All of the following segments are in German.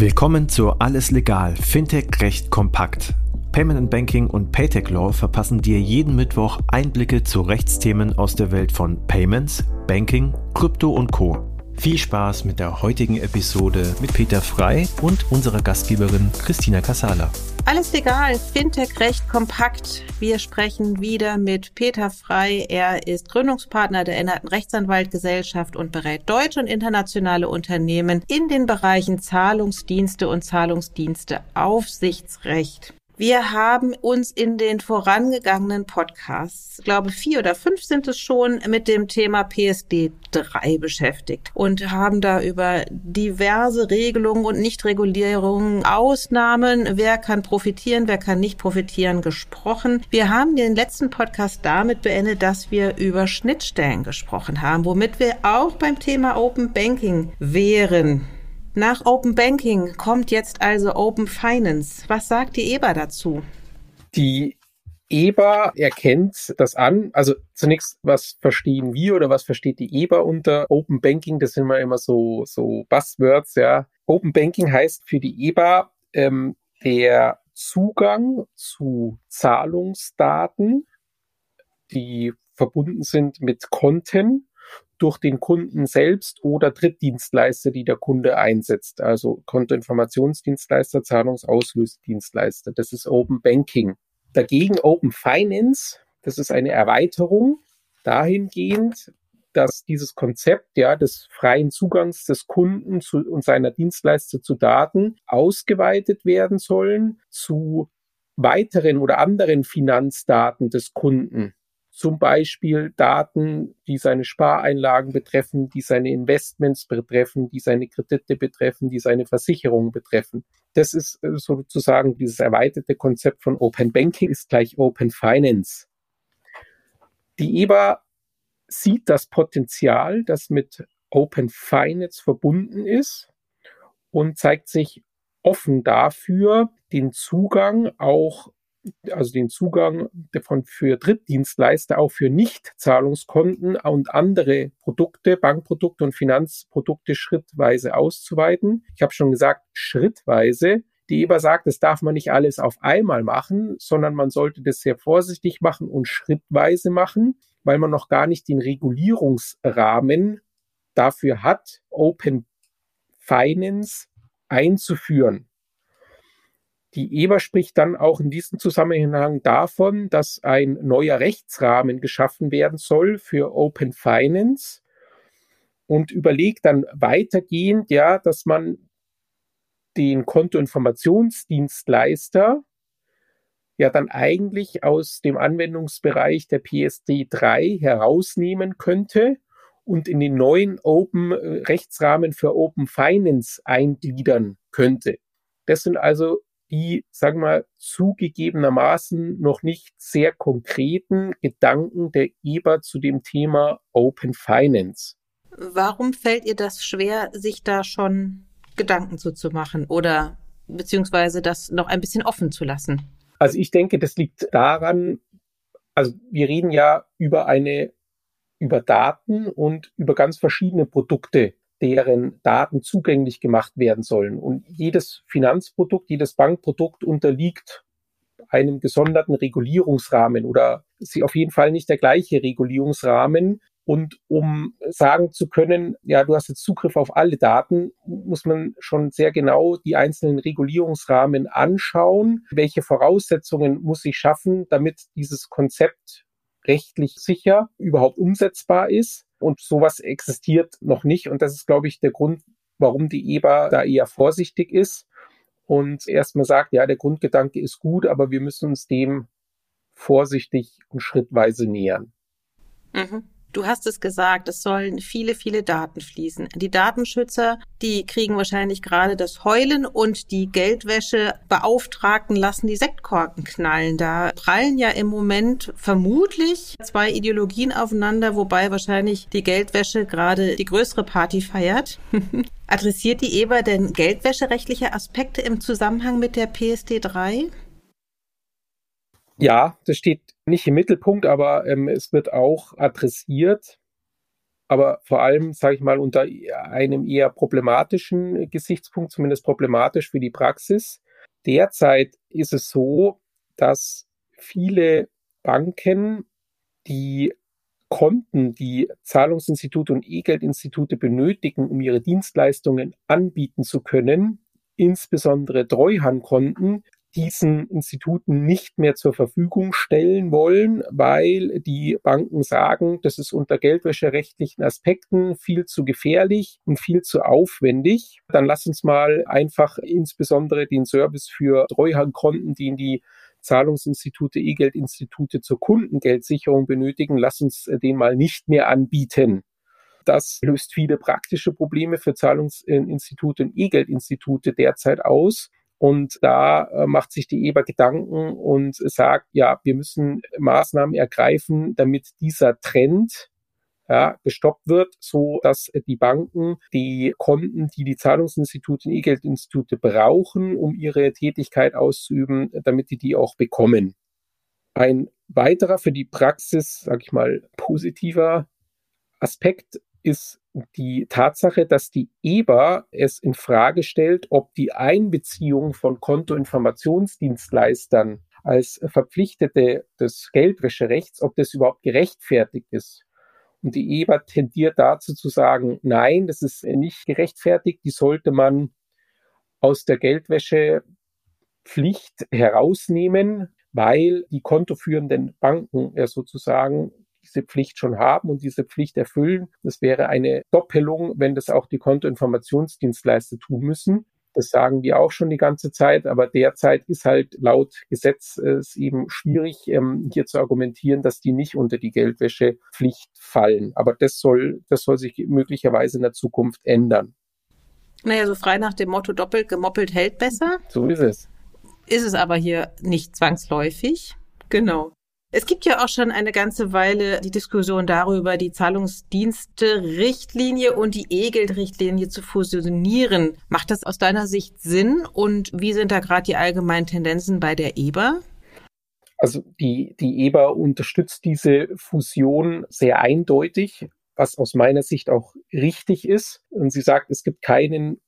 Willkommen zu Alles Legal, Fintech Recht kompakt. Payment Banking und Paytech Law verpassen dir jeden Mittwoch Einblicke zu Rechtsthemen aus der Welt von Payments, Banking, Krypto und Co. Viel Spaß mit der heutigen Episode mit Peter Frei und unserer Gastgeberin Christina Casala. Alles legal, Fintech recht kompakt. Wir sprechen wieder mit Peter Frei. Er ist Gründungspartner der Erinnerten Rechtsanwaltgesellschaft und berät deutsche und internationale Unternehmen in den Bereichen Zahlungsdienste und Zahlungsdienste Aufsichtsrecht. Wir haben uns in den vorangegangenen Podcasts, glaube vier oder fünf sind es schon, mit dem Thema PSD 3 beschäftigt und haben da über diverse Regelungen und Nichtregulierungen, Ausnahmen, wer kann profitieren, wer kann nicht profitieren, gesprochen. Wir haben den letzten Podcast damit beendet, dass wir über Schnittstellen gesprochen haben, womit wir auch beim Thema Open Banking wären. Nach Open Banking kommt jetzt also Open Finance. Was sagt die EBA dazu? Die EBA erkennt das an. Also zunächst, was verstehen wir oder was versteht die EBA unter Open Banking? Das sind mal immer so, so Buzzwords, ja. Open Banking heißt für die EBA ähm, der Zugang zu Zahlungsdaten, die verbunden sind mit Konten durch den Kunden selbst oder Drittdienstleister, die der Kunde einsetzt. Also Kontoinformationsdienstleister, Zahlungsauslösedienstleister. Das ist Open Banking. Dagegen Open Finance, das ist eine Erweiterung dahingehend, dass dieses Konzept ja des freien Zugangs des Kunden zu, und seiner Dienstleister zu Daten ausgeweitet werden sollen zu weiteren oder anderen Finanzdaten des Kunden zum Beispiel Daten, die seine Spareinlagen betreffen, die seine Investments betreffen, die seine Kredite betreffen, die seine Versicherungen betreffen. Das ist äh, sozusagen dieses erweiterte Konzept von Open Banking ist gleich Open Finance. Die EBA sieht das Potenzial, das mit Open Finance verbunden ist und zeigt sich offen dafür, den Zugang auch also den Zugang von für Drittdienstleister auch für Nichtzahlungskonten und andere Produkte, Bankprodukte und Finanzprodukte schrittweise auszuweiten. Ich habe schon gesagt, schrittweise. Die EBA sagt, das darf man nicht alles auf einmal machen, sondern man sollte das sehr vorsichtig machen und schrittweise machen, weil man noch gar nicht den Regulierungsrahmen dafür hat, Open Finance einzuführen. Die EBA spricht dann auch in diesem Zusammenhang davon, dass ein neuer Rechtsrahmen geschaffen werden soll für Open Finance und überlegt dann weitergehend, ja, dass man den Kontoinformationsdienstleister ja dann eigentlich aus dem Anwendungsbereich der PSD 3 herausnehmen könnte und in den neuen Open äh, Rechtsrahmen für Open Finance eingliedern könnte. Das sind also die, sagen wir mal, zugegebenermaßen noch nicht sehr konkreten Gedanken der EBA zu dem Thema Open Finance. Warum fällt ihr das schwer, sich da schon Gedanken zuzumachen oder beziehungsweise das noch ein bisschen offen zu lassen? Also ich denke, das liegt daran, also wir reden ja über eine, über Daten und über ganz verschiedene Produkte, deren Daten zugänglich gemacht werden sollen. Und jedes Finanzprodukt, jedes Bankprodukt unterliegt einem gesonderten Regulierungsrahmen oder sie auf jeden Fall nicht der gleiche Regulierungsrahmen. Und um sagen zu können, ja, du hast jetzt Zugriff auf alle Daten, muss man schon sehr genau die einzelnen Regulierungsrahmen anschauen. Welche Voraussetzungen muss ich schaffen, damit dieses Konzept rechtlich sicher überhaupt umsetzbar ist? Und sowas existiert noch nicht. Und das ist, glaube ich, der Grund, warum die EBA da eher vorsichtig ist und erstmal sagt, ja, der Grundgedanke ist gut, aber wir müssen uns dem vorsichtig und schrittweise nähern. Mhm. Du hast es gesagt, es sollen viele, viele Daten fließen. Die Datenschützer, die kriegen wahrscheinlich gerade das Heulen und die Geldwäschebeauftragten lassen die Sektkorken knallen. Da prallen ja im Moment vermutlich zwei Ideologien aufeinander, wobei wahrscheinlich die Geldwäsche gerade die größere Party feiert. Adressiert die EBA denn geldwäscherechtliche Aspekte im Zusammenhang mit der PSD 3? Ja, das steht nicht im Mittelpunkt, aber ähm, es wird auch adressiert. aber vor allem, sage ich mal, unter einem eher problematischen Gesichtspunkt, zumindest problematisch für die Praxis. Derzeit ist es so, dass viele Banken die Konten, die Zahlungsinstitute und E-Geldinstitute benötigen, um ihre Dienstleistungen anbieten zu können, insbesondere Treuhandkonten, diesen Instituten nicht mehr zur Verfügung stellen wollen, weil die Banken sagen, das ist unter geldwäscherechtlichen Aspekten viel zu gefährlich und viel zu aufwendig. Dann lass uns mal einfach insbesondere den Service für Treuhandkonten, die in die Zahlungsinstitute, E-Geldinstitute zur Kundengeldsicherung benötigen, lass uns äh, den mal nicht mehr anbieten. Das löst viele praktische Probleme für Zahlungsinstitute und E-Geldinstitute derzeit aus. Und da äh, macht sich die EBA Gedanken und sagt, ja, wir müssen Maßnahmen ergreifen, damit dieser Trend ja, gestoppt wird, so dass die Banken die Konten, die die Zahlungsinstitute und E-Geldinstitute brauchen, um ihre Tätigkeit auszuüben, damit die die auch bekommen. Ein weiterer für die Praxis, sag ich mal, positiver Aspekt ist die Tatsache, dass die EBA es in Frage stellt, ob die Einbeziehung von Kontoinformationsdienstleistern als Verpflichtete des Geldwäscherechts, ob das überhaupt gerechtfertigt ist. Und die EBA tendiert dazu zu sagen, nein, das ist nicht gerechtfertigt, die sollte man aus der Geldwäschepflicht herausnehmen, weil die kontoführenden Banken ja sozusagen diese Pflicht schon haben und diese Pflicht erfüllen. Das wäre eine Doppelung, wenn das auch die Kontoinformationsdienstleister tun müssen. Das sagen die auch schon die ganze Zeit, aber derzeit ist halt laut Gesetz äh, es eben schwierig, ähm, hier zu argumentieren, dass die nicht unter die Geldwäschepflicht fallen. Aber das soll, das soll sich möglicherweise in der Zukunft ändern. Naja, so frei nach dem Motto doppelt gemoppelt hält besser. So ist es. Ist es aber hier nicht zwangsläufig. Genau. Es gibt ja auch schon eine ganze Weile die Diskussion darüber, die Zahlungsdienste-Richtlinie und die E-Geld-Richtlinie zu fusionieren. Macht das aus deiner Sicht Sinn und wie sind da gerade die allgemeinen Tendenzen bei der EBA? Also die, die EBA unterstützt diese Fusion sehr eindeutig, was aus meiner Sicht auch richtig ist. Und sie sagt, es gibt keinen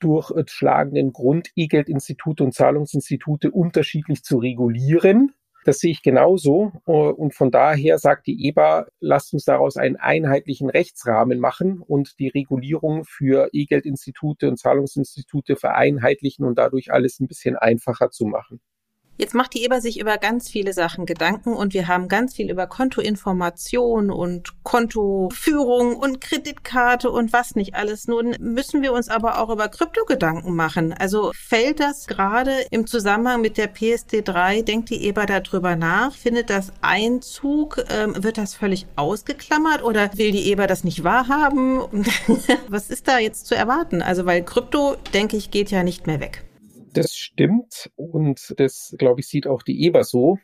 durchschlagenden Grund, E-Geld-Institute und Zahlungsinstitute unterschiedlich zu regulieren. Das sehe ich genauso. Äh, und von daher sagt die EBA, lasst uns daraus einen einheitlichen Rechtsrahmen machen und die Regulierung für E-Geldinstitute und Zahlungsinstitute vereinheitlichen und dadurch alles ein bisschen einfacher zu machen. Jetzt macht die EBA sich über ganz viele Sachen Gedanken und wir haben ganz viel über Kontoinformation und Kontoführung und Kreditkarte und was nicht alles. Nun müssen wir uns aber auch über Krypto Gedanken machen. Also fällt das gerade im Zusammenhang mit der PSD3, denkt die EBA darüber nach? Findet das Einzug? Ähm, wird das völlig ausgeklammert oder will die EBA das nicht wahrhaben? was ist da jetzt zu erwarten? Also weil Krypto, denke ich, geht ja nicht mehr weg. Das stimmt und das, glaube ich, sieht auch die EBA so.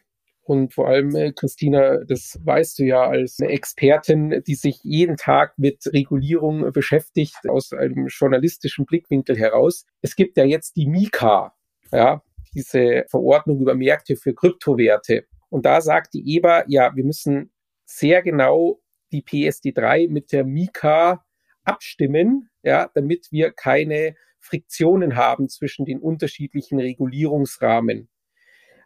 Und vor allem, äh, Christina, das weißt du ja als eine Expertin, die sich jeden Tag mit Regulierung beschäftigt, aus einem journalistischen Blickwinkel heraus. Es gibt ja jetzt die Mika, ja, diese Verordnung über Märkte für Kryptowerte. Und da sagt die EBA, ja, wir müssen sehr genau die PSD3 mit der Mika abstimmen, ja, damit wir keine Friktionen haben zwischen den unterschiedlichen Regulierungsrahmen.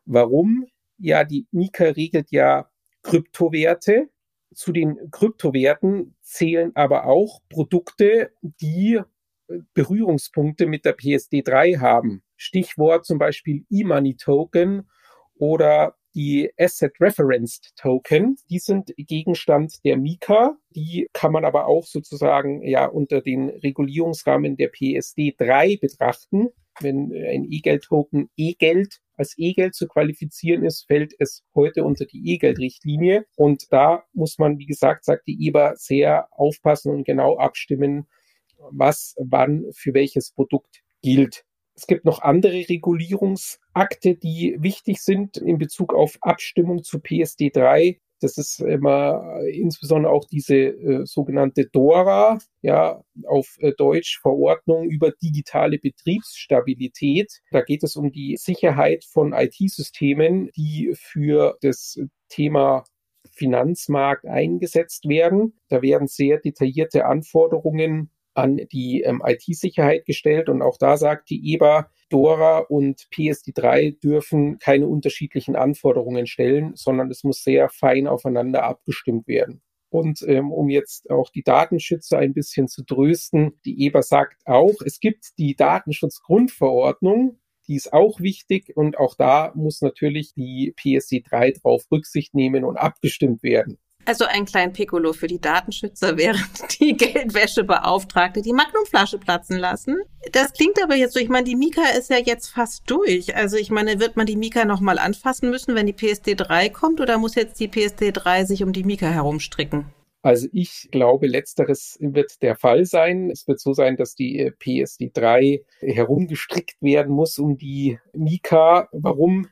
Warum? Ja, die Mika regelt ja Kryptowerte. Zu den Kryptowerten zählen aber auch Produkte, die äh, Berührungspunkte mit der PSD3 haben. Stichwort zum Beispiel E-Money Token oder die Asset Referenced Token, die sind Gegenstand der Mika. Die kann man aber auch sozusagen ja unter den Regulierungsrahmen der PSD 3 betrachten. Wenn ein E-Geld-Token E-Geld als E-Geld zu qualifizieren ist, fällt es heute unter die E-Geld-Richtlinie. Und da muss man, wie gesagt, sagt die EBA, sehr aufpassen und genau abstimmen, was wann für welches Produkt gilt. Es gibt noch andere Regulierungsakte, die wichtig sind in Bezug auf Abstimmung zu PSD 3. Das ist immer äh, insbesondere auch diese äh, sogenannte DORA, ja, auf äh, Deutsch Verordnung über digitale Betriebsstabilität. Da geht es um die Sicherheit von IT-Systemen, die für das Thema Finanzmarkt eingesetzt werden. Da werden sehr detaillierte Anforderungen an die ähm, IT-Sicherheit gestellt und auch da sagt die EBA, Dora und PSD3 dürfen keine unterschiedlichen Anforderungen stellen, sondern es muss sehr fein aufeinander abgestimmt werden. Und ähm, um jetzt auch die Datenschützer ein bisschen zu trösten, die EBA sagt auch, es gibt die Datenschutzgrundverordnung, die ist auch wichtig und auch da muss natürlich die PSD3 drauf Rücksicht nehmen und abgestimmt werden. Also ein kleinen Piccolo für die Datenschützer, während die Geldwäschebeauftragte die Magnumflasche platzen lassen. Das klingt aber jetzt so, ich meine, die Mika ist ja jetzt fast durch. Also ich meine, wird man die Mika nochmal anfassen müssen, wenn die PSD3 kommt oder muss jetzt die PSD3 sich um die Mika herumstricken? Also ich glaube, letzteres wird der Fall sein. Es wird so sein, dass die PSD3 herumgestrickt werden muss um die Mika. Warum?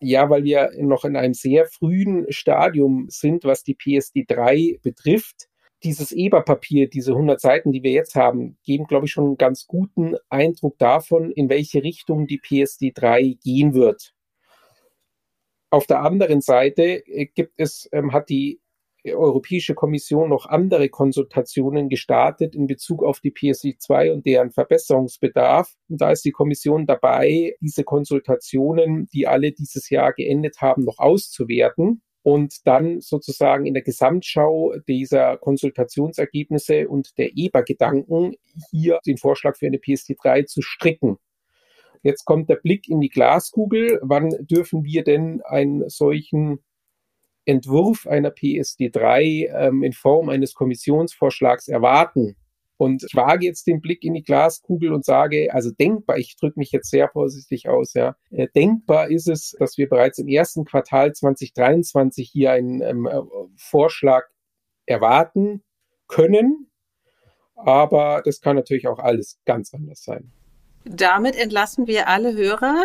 Ja, weil wir noch in einem sehr frühen Stadium sind, was die PSD3 betrifft. Dieses EBA-Papier, diese 100 Seiten, die wir jetzt haben, geben, glaube ich, schon einen ganz guten Eindruck davon, in welche Richtung die PSD3 gehen wird. Auf der anderen Seite äh, gibt es, ähm, hat die Europäische Kommission noch andere Konsultationen gestartet in Bezug auf die PSI 2 und deren Verbesserungsbedarf. Und da ist die Kommission dabei, diese Konsultationen, die alle dieses Jahr geendet haben, noch auszuwerten und dann sozusagen in der Gesamtschau dieser Konsultationsergebnisse und der EBA-Gedanken hier den Vorschlag für eine PSD 3 zu stricken. Jetzt kommt der Blick in die Glaskugel. Wann dürfen wir denn einen solchen Entwurf einer PSD3 ähm, in Form eines Kommissionsvorschlags erwarten. Und ich wage jetzt den Blick in die Glaskugel und sage, also denkbar, ich drücke mich jetzt sehr vorsichtig aus, ja, äh, denkbar ist es, dass wir bereits im ersten Quartal 2023 hier einen ähm, äh, Vorschlag erwarten können. Aber das kann natürlich auch alles ganz anders sein. Damit entlassen wir alle Hörer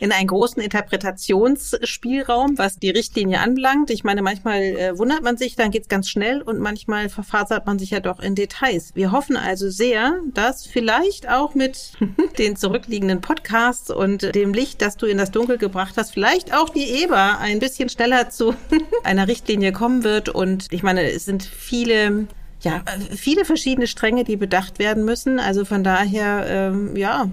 in einen großen Interpretationsspielraum, was die Richtlinie anbelangt. Ich meine, manchmal äh, wundert man sich, dann geht's ganz schnell und manchmal verfasert man sich ja doch in Details. Wir hoffen also sehr, dass vielleicht auch mit den zurückliegenden Podcasts und dem Licht, das du in das Dunkel gebracht hast, vielleicht auch die EBA ein bisschen schneller zu einer Richtlinie kommen wird. Und ich meine, es sind viele ja, viele verschiedene Stränge, die bedacht werden müssen. Also von daher, ähm, ja,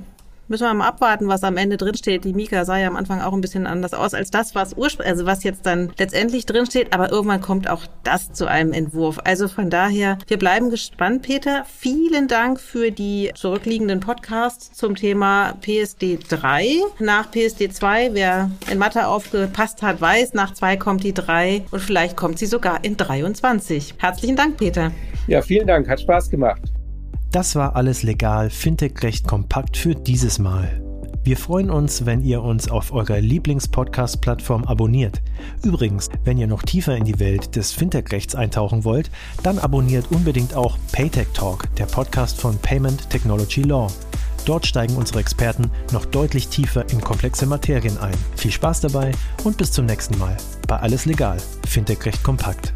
Müssen wir mal abwarten, was am Ende drinsteht. Die Mika sah ja am Anfang auch ein bisschen anders aus als das, was ursprünglich, also was jetzt dann letztendlich drinsteht. Aber irgendwann kommt auch das zu einem Entwurf. Also von daher, wir bleiben gespannt, Peter. Vielen Dank für die zurückliegenden Podcasts zum Thema PSD 3. Nach PSD 2, wer in Mathe aufgepasst hat, weiß, nach 2 kommt die 3 und vielleicht kommt sie sogar in 23. Herzlichen Dank, Peter. Ja, vielen Dank. Hat Spaß gemacht. Das war alles legal, Fintech-Recht kompakt für dieses Mal. Wir freuen uns, wenn ihr uns auf eurer Lieblings-Podcast-Plattform abonniert. Übrigens, wenn ihr noch tiefer in die Welt des Fintech-Rechts eintauchen wollt, dann abonniert unbedingt auch Paytech Talk, der Podcast von Payment Technology Law. Dort steigen unsere Experten noch deutlich tiefer in komplexe Materien ein. Viel Spaß dabei und bis zum nächsten Mal bei Alles Legal, Fintech-Recht kompakt.